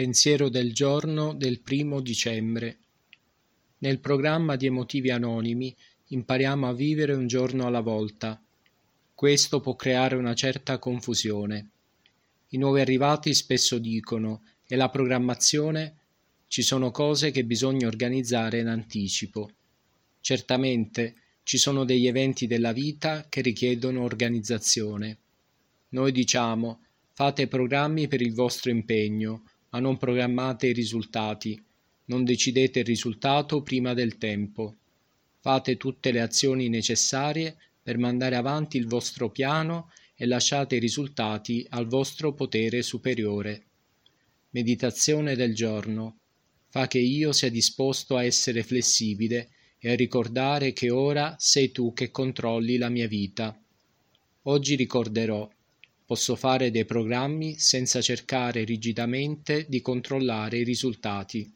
Pensiero del giorno del primo dicembre. Nel programma di Emotivi Anonimi impariamo a vivere un giorno alla volta. Questo può creare una certa confusione. I nuovi arrivati spesso dicono e la programmazione ci sono cose che bisogna organizzare in anticipo. Certamente ci sono degli eventi della vita che richiedono organizzazione. Noi diciamo fate programmi per il vostro impegno, ma non programmate i risultati, non decidete il risultato prima del tempo. Fate tutte le azioni necessarie per mandare avanti il vostro piano e lasciate i risultati al vostro potere superiore. Meditazione del giorno. Fa che io sia disposto a essere flessibile e a ricordare che ora sei tu che controlli la mia vita. Oggi ricorderò Posso fare dei programmi senza cercare rigidamente di controllare i risultati.